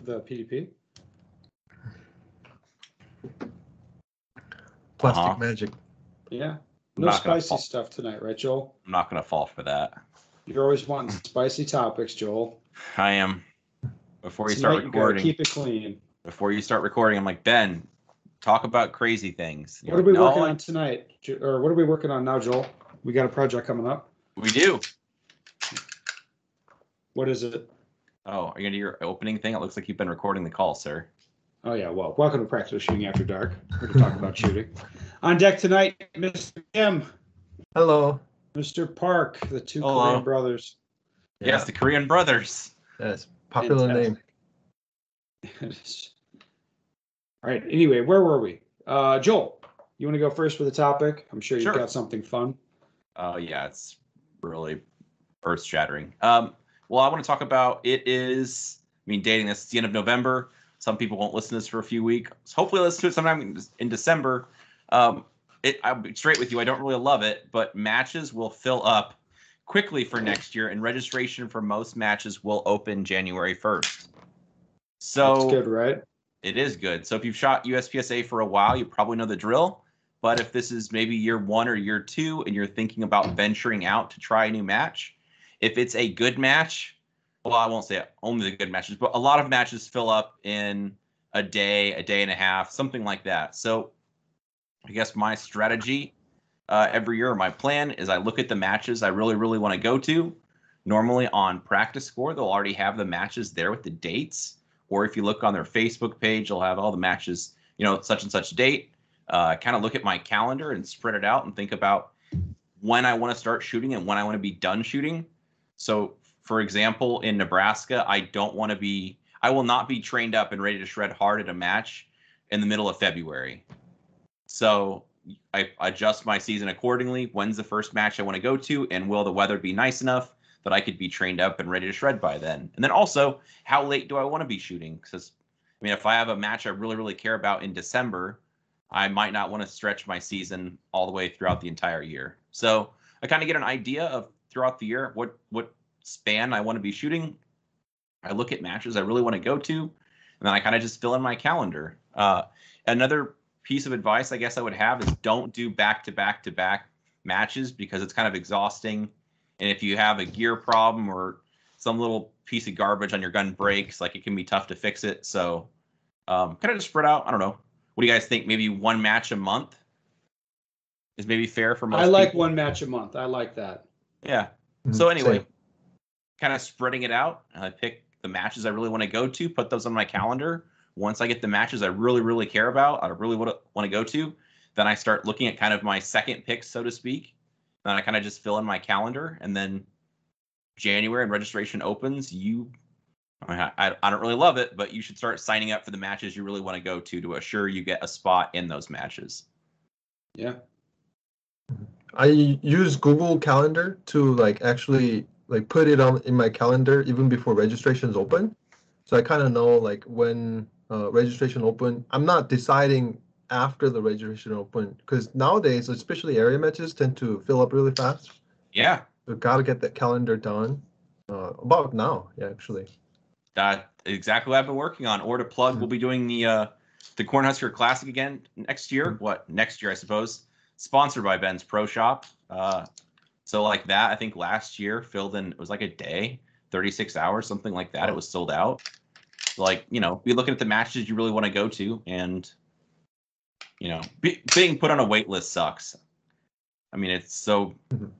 for the PDP? Plastic Uh-huh. magic. Yeah. No not gonna spicy fall. stuff tonight, right, Joel? I'm not gonna fall for that. You're always wanting spicy topics, Joel. I am. Before you Tonight start you gotta recording, keep it clean. before you start recording, I'm like Ben, talk about crazy things. You're What are we like, "No, working I- on tonight? Jo- Or what are we working on now, Joel? We got a project coming up. We do. What is it? Oh, are you gonna do your opening thing? It looks like you've been recording the call, sir. Oh yeah, well, welcome to Practical Shooting After Dark. We're going to talk about shooting. On deck tonight, Mr. Kim, Hello. Mr. Park, the two Hello. Korean brothers. Yes, the Korean brothers. Yes. Popular name. Fantastic. All right. Anyway, where were we? Uh, Joel, you want to go first with the topic? I'm sure you've Sure. got something fun. Oh yeah, it's really earth shattering. Um, well, I want to talk about it is. I mean, dating this it's the end of November. Some people won't listen to this for a few weeks. Hopefully, listen to it sometime in- December. Um, it, I'll be straight with you. I don't really love it, but matches will fill up quickly for next year, and registration for most matches will open January first. So That's good, right? it is good. So if you've shot USPSA for a while, you probably know the drill. But if this is maybe year one or year two and you're thinking about venturing out to try a new match, if it's a good match, well, I won't say only the good matches, but a lot of matches fill up in a day, a day and a half, something like that. So I guess my strategy uh, every year, my plan is I look at the matches I really, really want to go to. Normally on practice score, they'll already have the matches there with the dates or if you look on their Facebook page, they'll have all the matches, you know, such and such date. Uh, kind of look at my calendar and spread it out and think about when I want to start shooting and when I want to be done shooting. So, for example, in Nebraska, I don't want to be, I will not be trained up and ready to shred hard at a match in the middle of February. So, I adjust my season accordingly. When's the first match I want to go to, and will the weather be nice enough that I could be trained up and ready to shred by then? And then also, how late do I want to be shooting? Because I mean, if I have a match I really, really care about in December, I might not want to stretch my season all the way throughout the entire year. So I kind of get an idea of throughout the year what what span I want to be shooting. I look at matches I really want to go to, and then I kind of just fill in my calendar. Uh, another piece of advice I guess I would have is don't do back to back to back matches because it's kind of exhausting. And if you have a gear problem or some little piece of garbage on your gun breaks, like it can be tough to fix it. So um, kind of just spread out. I don't know. What do you guys think? Maybe one match a month is maybe fair for most. I like people? one match a month. I like that. Yeah. Mhm, So anyway, same. kind of spreading it out. I pick the matches I really want to go to, put those on my calendar. Once I get the matches I really, really care about, I really want to want to go to, then I start looking at kind of my second pick, so to speak. Then I kind of just fill in my calendar, and then January and registration opens. You, I, mean, I, I don't really love it, but you should start signing up for the matches you really want to go to to assure you get a spot in those matches. Yeah. I use Google Calendar to like actually like put it on in my calendar even before registration is open. So I kind of know like when uh, registration open. I'm not deciding after the registration open because nowadays, especially area matches, tend to fill up really fast. Yeah, So gotta get that calendar done. Uh, about now, yeah, actually. That exactly what I've been working on. Or to plug, we'll be doing the uh, the Cornhusker Classic again next year. What next year, I suppose. Sponsored by Ben's Pro Shop. Uh, so like that, I think last year filled in. It was like a day, thirty six hours, something like that. It was sold out. Like you know, be looking at the matches you really want to go to, and you know, be, being put on a wait list sucks. I mean, it's so. Mhm.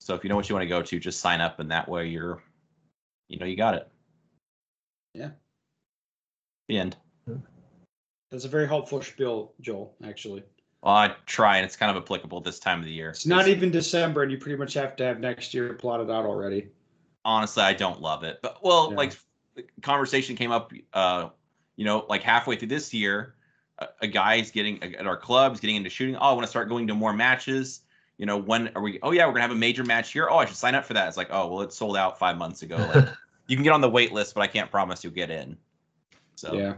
So if you know what you want to go to, just sign up, and that way you're, you know, you got it. Yeah. The end. That's a very helpful spiel, Joel, actually. Well, I try, and it's kind of applicable this time of the year. It's not even December, and you pretty much have to have next year plotted out already. Honestly, I don't love it, but well, Yeah. like the conversation came up, uh, you know, like halfway through this year, a, a guy's getting at our clubs getting into shooting. Oh, I want to start going to more matches. You know, when are we? Oh yeah, we're gonna have a major match here. Oh, I should sign up for that. It's like, oh well, it's sold out five months ago. Like, you can get on the wait list, but I can't promise you'll get in. So Yeah.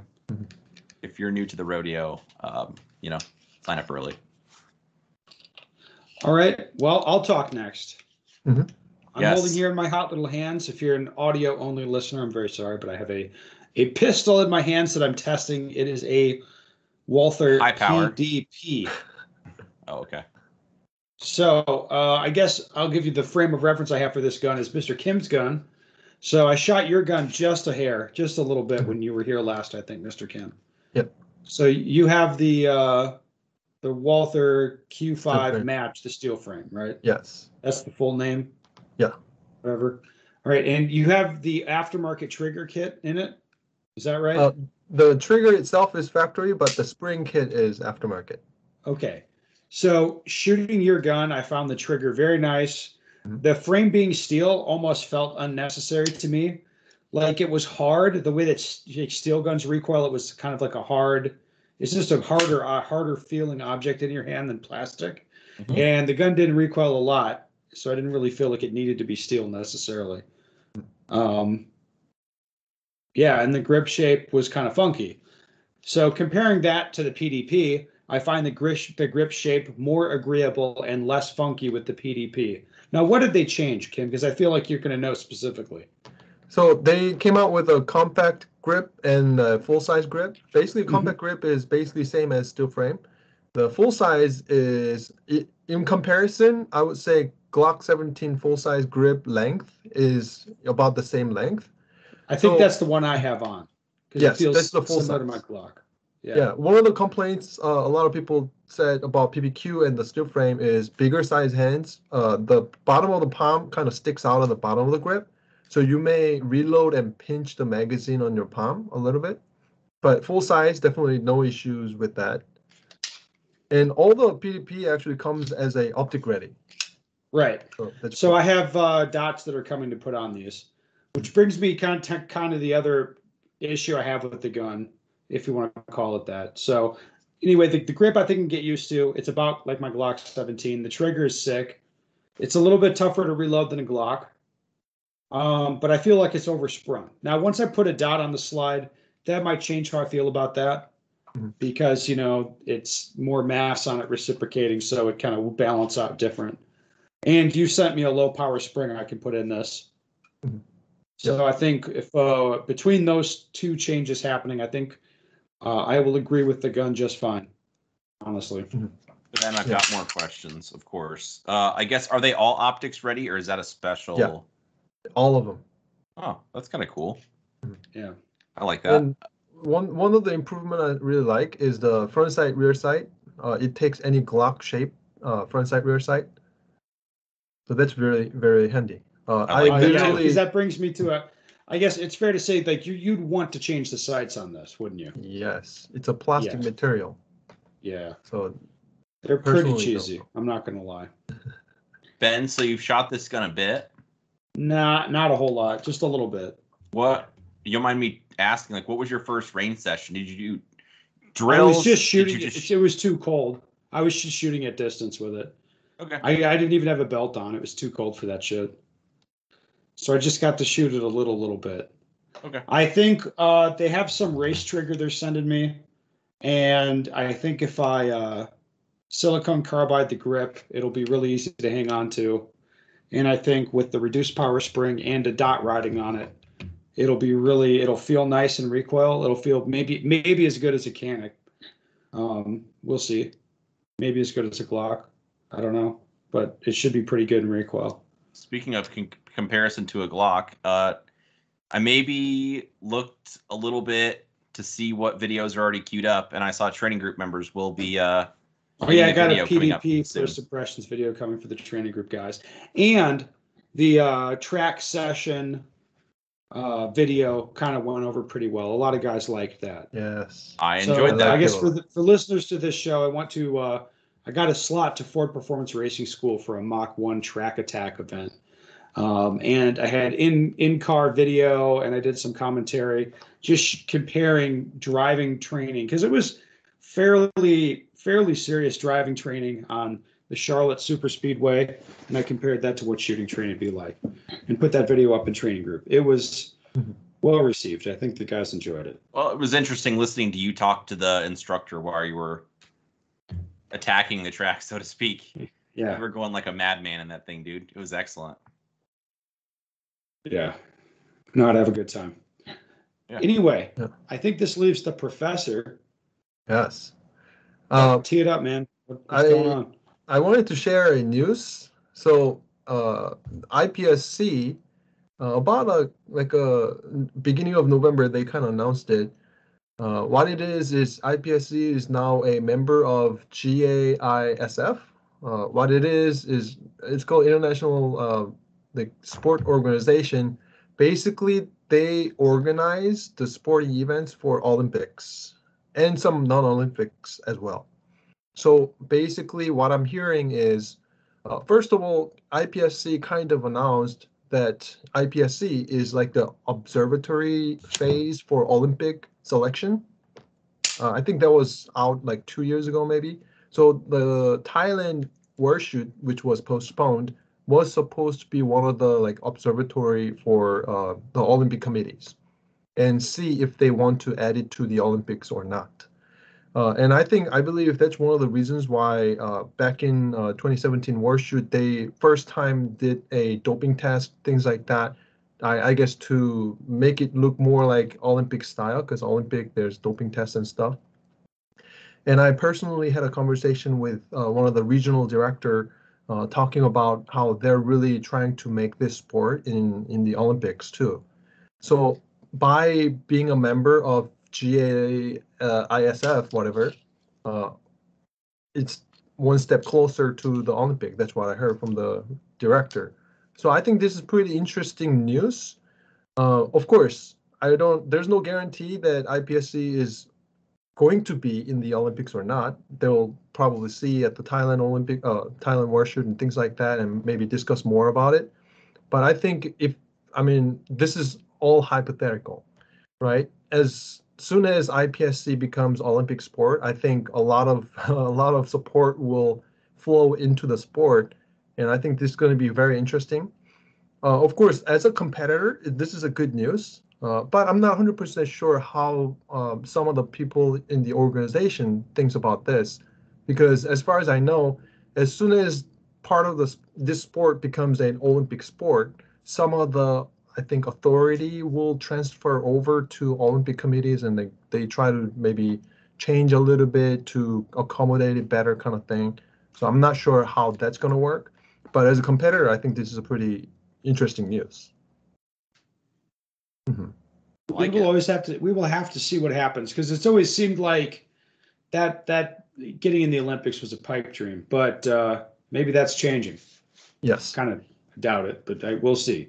if you're new to the rodeo, um, you know, sign up early. All right. Well, I'll talk next. Mhm. I'm Yes. holding here in my hot little hands. If you're an audio only listener, I'm very sorry, but I have a a pistol in my hands that I'm testing. It is a Walther High power. PDP. Oh, okay. So uh, I guess I'll give you the frame of reference I have for this gun is Mr. Kim's gun. So I shot your gun just a hair, just a little bit when you were here last, I think, Mr. Kim. Yep. So you have the uh, the Walther Q5 Okay. match, the steel frame, right? Yes. That's the full name. Yeah. Whatever. All right, and you have the aftermarket trigger kit in it. Is that right? Uh, the trigger itself is factory, but the spring kit is aftermarket. Okay. So shooting your gun, I found the trigger very nice. Mhm. The frame being steel almost felt unnecessary to me. Like it was hard. The way that s- like, steel guns recoil, it was kind of like a hard. It's just a harder, a harder feeling object in your hand than plastic. Mhm. And the gun didn't recoil a lot, so I didn't really feel like it needed to be steel necessarily. Um, yeah, and the grip shape was kind of funky. So comparing that to the PDP, I find the grip the grip shape more agreeable and less funky with the PDP. Now, what did they change, Kim? Because I feel like you're going to know specifically. So they came out with a compact grip and a full size grip. Basically, Mhm. compact grip is basically same as steel frame. The full size is in comparison, I would say Glock 17 full size grip length is about the same length. I think So- that's the one I have on. Yes, it feels that's the full similar to my size. Glock. Yeah. Yeah. one of the complaints uh, a lot of people said about PPQ and the steel frame is bigger size hands. Uh, the bottom of the palm kind of sticks out on the bottom of the grip, so you may reload and pinch the magazine on your palm a little bit. But full size, definitely no issues with that. And all the PDP actually comes as a optic ready. Right. So, So I have uh, dots that are coming to put on these, which brings me kind of, kind of the other issue I have with the gun, if you want to call it that. So anyway, the, the grip I think can get used to. It's about like my Glock 17. The trigger is sick. It's a little bit tougher to reload than a Glock, um, but I feel like it's oversprung. Now, once I put a dot on the slide, that might change how I feel about that. Mhm. Because you know it's more mass on it reciprocating, so it kind of will balance out different. And you sent me a low power spring I can put in this. Mhm. So I think if uh, between those two changes happening, I think uh, I will agree with the gun just fine. Honestly, But then I've Yeah. got more questions, of course. Uh, I guess are they all optics ready, or is that a special? Yeah. All of them. Oh, that's kind of cool. yeah. I like that. And one one of the improvement I really like is the front sight rear sight. Uh, it takes any Glock shape uh, front sight rear sight. So that's very very handy. Uh, I I, like Uh, that. yeah, literally because that brings me to a. I guess it's fair to say like you you'd want to change the sights on this, wouldn't you? yes, it's a plastic Yeah. material. Yeah, So they're pretty Personally, cheesy. though. I'm not gonna lie. ben, so you've shot this gun a bit. Nah, not a whole lot, just a little bit. What? You don't mind me asking? Like, what was your first rain session? Did you do I was just shooting. you It, just- it was too cold. I was just shooting at distance with it. Okay. I, I didn't even have a belt on. It was too cold for that shit. So I just got to shoot it a little, little bit. Okay. I think uh, they have some race trigger they're sending me, and I think if I uh, silicone carbide the grip, it'll be really easy to hang on to. And I think with the reduced power spring and a dot riding on it, it'll be really it'll feel nice in recoil. It'll feel maybe maybe as good as a Canik. Um, we'll see. Maybe as good as a Glock. I don't know, but it should be pretty good in recoil. Speaking of con- comparison to a Glock, uh, I maybe looked a little bit to see what videos are already queued up, and I saw training group members will be. Uh, Oh yeah, I got a video coming up PDP soon. first impressions video coming for the training group guys, and the uh, track session uh, video kind of went over pretty well. A lot of guys liked that. yes, I enjoyed I that. I guess for the, for listeners to this show, I want to uh, I got a slot to Ford Performance Racing School for a Mach One track attack event, um, and I had in in car video and I did some commentary just comparing driving training because it was fairly fairly serious driving training on the Charlotte Super Speedway, and I compared that to what shooting training would be like, and put that video up in training group. It was well received. I think the guys enjoyed it. Well, it was interesting listening to you talk to the instructor while you were attacking the track, so to speak. Yeah. You were going like a madman in that thing, dude. It was excellent. Yeah. No, I'd have a good time. Yeah. Anyway, Yeah. I think this leaves the professor. Yes. Uh, Tee it up, man. What- What's I- going on? I wanted to share a news. So uh, IPSC uh, about a like a beginning of November they kind of announced it. Uh, what it is is IPSC is now a member of GAISF. Uh, what it is is it's called International uh, the Sport Organization. Basically, they organize the sporting events for Olympics and some non-Olympics as well. So basically, what I'm hearing is, uh, first of all, IPSC kind of announced that IPSC is like the observatory phase for Olympic selection. Uh, I think that was out like two years ago, maybe. So the Thailand World which was postponed, was supposed to be one of the like observatory for uh, the Olympic committees, and see if they want to add it to the Olympics or not. Uh, and I think I believe that's one of the reasons why uh, back in uh, 2017 World Shoot they first time did a doping test, things like that. I, I guess to make it look more like Olympic style, because Olympic there's doping tests and stuff. And I personally had a conversation with uh, one of the regional director uh, talking about how they're really trying to make this sport in in the Olympics too. So by being a member of GA uh, ISF, whatever, uh, it's one step closer to the Olympic. That's what I heard from the director. So I think this is pretty interesting news. Uh, of course, I don't. There's no guarantee that IPSC is going to be in the Olympics or not. They'll probably see at the Thailand Olympic, uh, Thailand World and things like that, and maybe discuss more about it. But I think if I mean this is all hypothetical, right? As soon as IPSC becomes Olympic sport, I think a lot of a lot of support will flow into the sport, and I think this is going to be very interesting. Uh, of course, as a competitor, this is a good news, uh, but I'm not 100% sure how um, some of the people in the organization thinks about this, because as far as I know, as soon as part of this this sport becomes an Olympic sport, some of the I think authority will transfer over to Olympic committees and they, they try to maybe change a little bit to accommodate it better kind of thing. So I'm not sure how that's going to work. But as a competitor, I think this is a pretty interesting news. Mhm. Like we will it. always have to. We will have to see what happens because it's always seemed like that that getting in the Olympics was a pipe dream, but uh, maybe that's changing. Yes. Kind of doubt it, but I will see.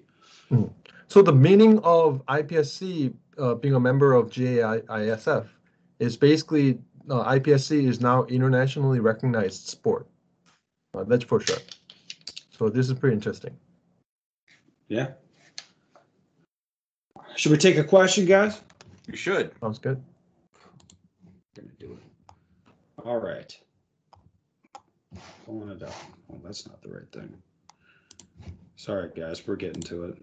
So the meaning of IPSC uh, being a member of GAISF is basically uh, IPSC is now internationally recognized sport. Uh, that's for sure. So this is pretty interesting. Yeah. Should we take a question, guys? You should. Sounds good. Gonna do it. All right. Pulling it up. Oh, that's not the right thing. Sorry, guys, we're getting to it.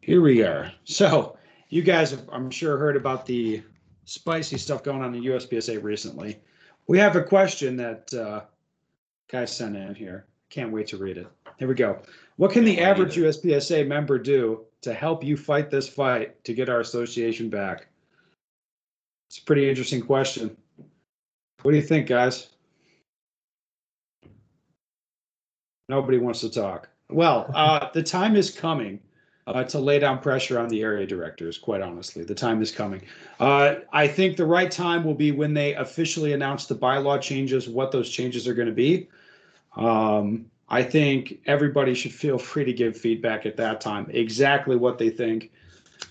Here we are. So, you guys have, I'm sure, heard about the spicy stuff going on in USPSA recently. We have a question that uh, guy sent in here. Can't wait to read it. Here we go. What can the average. USPSA member do to help you fight this fight to get our association back? It's a pretty interesting question. What do you think, guys? Nobody wants to talk. Well, uh, the time is coming uh, to lay down pressure on the area directors, quite honestly. The time is coming. Uh, I think the right time will be when they officially announce the bylaw changes, what those changes are going to be. Um, I think everybody should feel free to give feedback at that time, exactly what they think.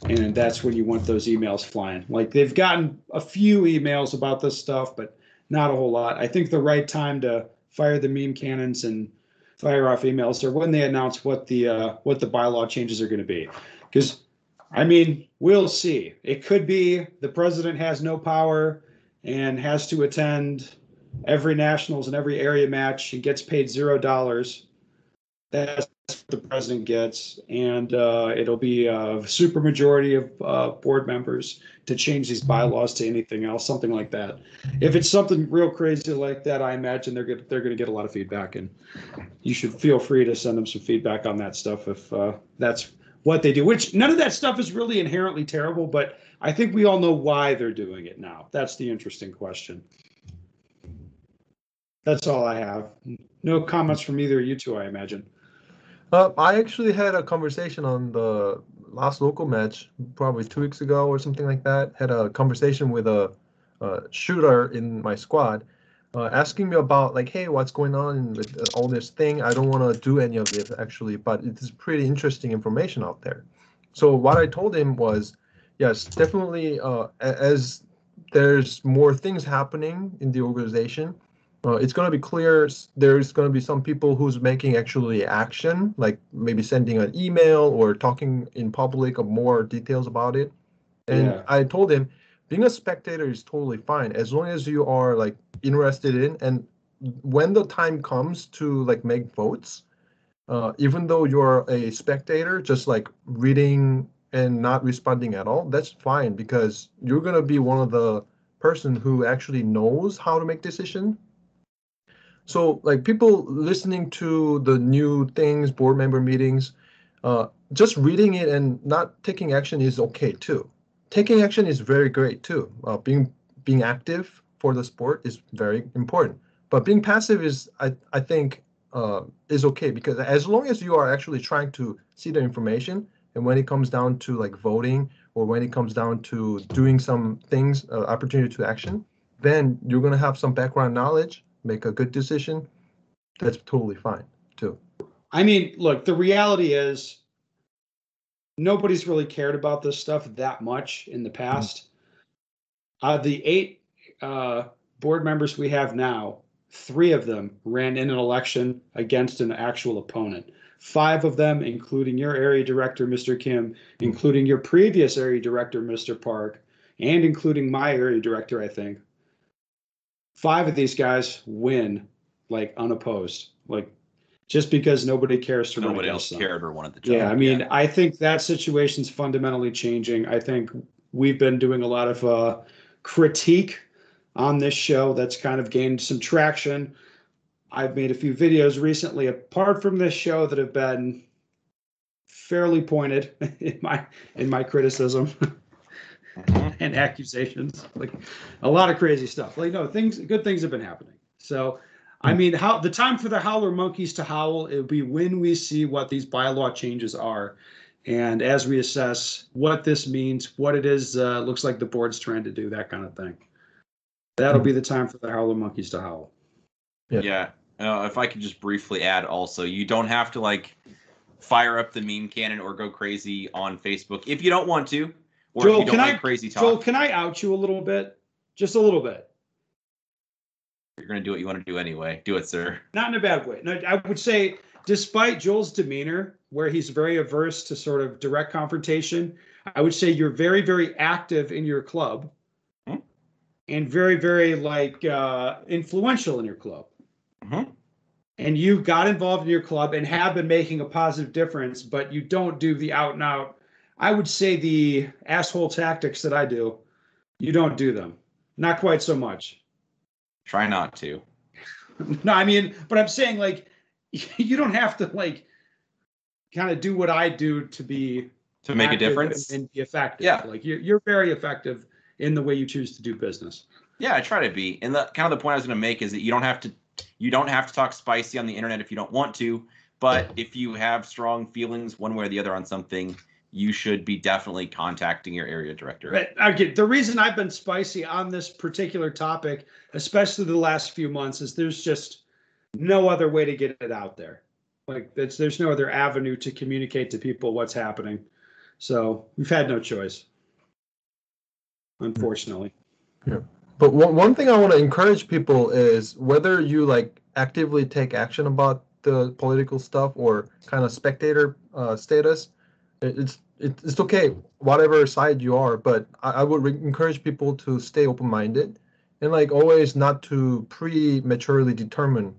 And that's when you want those emails flying. Like they've gotten a few emails about this stuff, but not a whole lot. I think the right time to fire the meme cannons and fire off emails or when they announce what the uh, what the bylaw changes are going to be. Because I mean, we'll see. It could be the president has no power and has to attend every nationals and every area match and gets paid zero dollars. That's what the president gets, and uh, it'll be a super majority of uh, board members to change these bylaws to anything else, something like that. If it's something real crazy like that, I imagine they're good, they're going to get a lot of feedback, and you should feel free to send them some feedback on that stuff if uh, that's what they do. Which none of that stuff is really inherently terrible, but I think we all know why they're doing it now. That's the interesting question. That's all I have. No comments from either of you two, I imagine. Uh, I actually had a conversation on the last local match, probably two weeks ago or something like that. Had a conversation with a, a shooter in my squad, uh, asking me about like, hey, what's going on with all this thing? I don't want to do any of it actually, but it is pretty interesting information out there. So what I told him was, yes, definitely. Uh, as there's more things happening in the organization, uh, it's going to be clear there's going to be some people who's making actually action like maybe sending an email or talking in public of more details about it and Yeah. i told him being a spectator is totally fine as long as you are like interested in and when the time comes to like make votes uh, even though you're a spectator just like reading and not responding at all that's fine because you're going to be one of the person who actually knows how to make decision so like people listening to the new things board member meetings uh, just reading it and not taking action is okay too. Taking action is very great too. Uh, being being active for the sport is very important. But being passive is i, I think uh, is okay because as long as you are actually trying to see the information and when it comes down to like voting or when it comes down to doing some things uh, opportunity to action then you're to have some background knowledge make a good decision that's totally fine too I mean, look, the reality is nobody's really cared about this stuff that much in the past. Uh, the eight uh, board members we have now, three of them ran in an election against an actual opponent. Five of them, including your area director, Mr. Kim, including your previous area director, Mr. Park, and including my area director, I think. Five of these guys win like unopposed, like just because nobody cares to Nobody else them. cared or wanted the job. Yeah, I mean, I think that situation's fundamentally changing. I think we've been doing a lot of uh, critique on this show that's kind of gained some traction. I've made a few videos recently, apart from this show, that have been fairly pointed in my in my criticism. and accusations. Like a lot of crazy stuff. Like no things, good things have been happening. So, I mean, how the time for the howler monkeys to howl it will be when we see what these bylaw changes are, and as we assess what this means, what it is, uh, looks like the board's trying to do, that kind of thing. That'll be the time for the howler monkeys to howl. Yeah. Yeah. Uh, if I could just briefly add also, you don't have to like fire up the meme cannon or go crazy on Facebook if you don't want to, or Joel, if you don't can I- crazy talk. Joel, can I out you a little bit? Just a little bit. You're gonna do what you want to do anyway. Do it, sir. not in a bad way. No, I would say, despite Joel's demeanor, where he's very averse to sort of direct confrontation, I would say you're very, very active in your club, Hmm. and very, very like uh, influential in your club. Mhm. And you got involved in your club and have been making a positive difference, but you don't do the out and out. I would say the asshole tactics that I do, you don't do them. Not quite so much. Try not to. No, I mean, but I'm saying like you don't have to like kind of do what I do to be To make a difference. and, and be effective. Yeah. like you're you're very effective in the way you choose to do business. Yeah, I try to be. And the kind of the point I was going to make is that you don't have to you don't have to talk spicy on the internet if you don't want to, but if you have strong feelings one way or the other on something, you should be definitely contacting your area director. But okay, the reason I've been spicy on this particular topic, especially the last few months, is there's just no other way to get it out there. Like it's, there's no other avenue to communicate to people what's happening. So we've had no choice, unfortunately. Yeah. But one, one thing I want to encourage people is whether you like actively take action about the political stuff or kind of spectator uh, status, it- it's it- it's okay whatever side you are. But I, I would re- encourage people to stay open minded and like always not to prematurely determine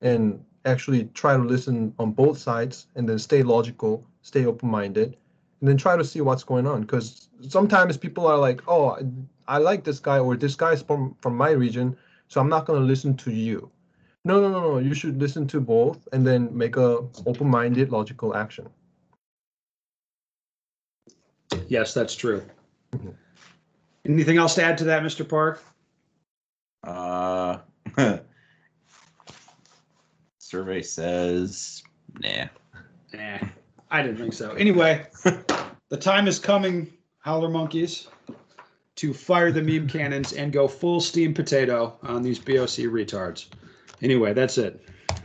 and actually try to listen on both sides and then stay logical, stay open minded, and then try to see what's going on. Because sometimes people are like, oh, I- I like this guy or this guy's from from my region, so I'm not gonna listen to you. No, no, no, no. You should listen to both and then make a open-minded, logical action. Yes, that's true. Mhm. Anything else to add to that, Mr. Park? Uh, survey says, nah. Nah, I didn't think so. Anyway, the time is coming, Howler Monkeys, to fire the meme cannons and go full steam potato on these BOC retards. Anyway, that's it.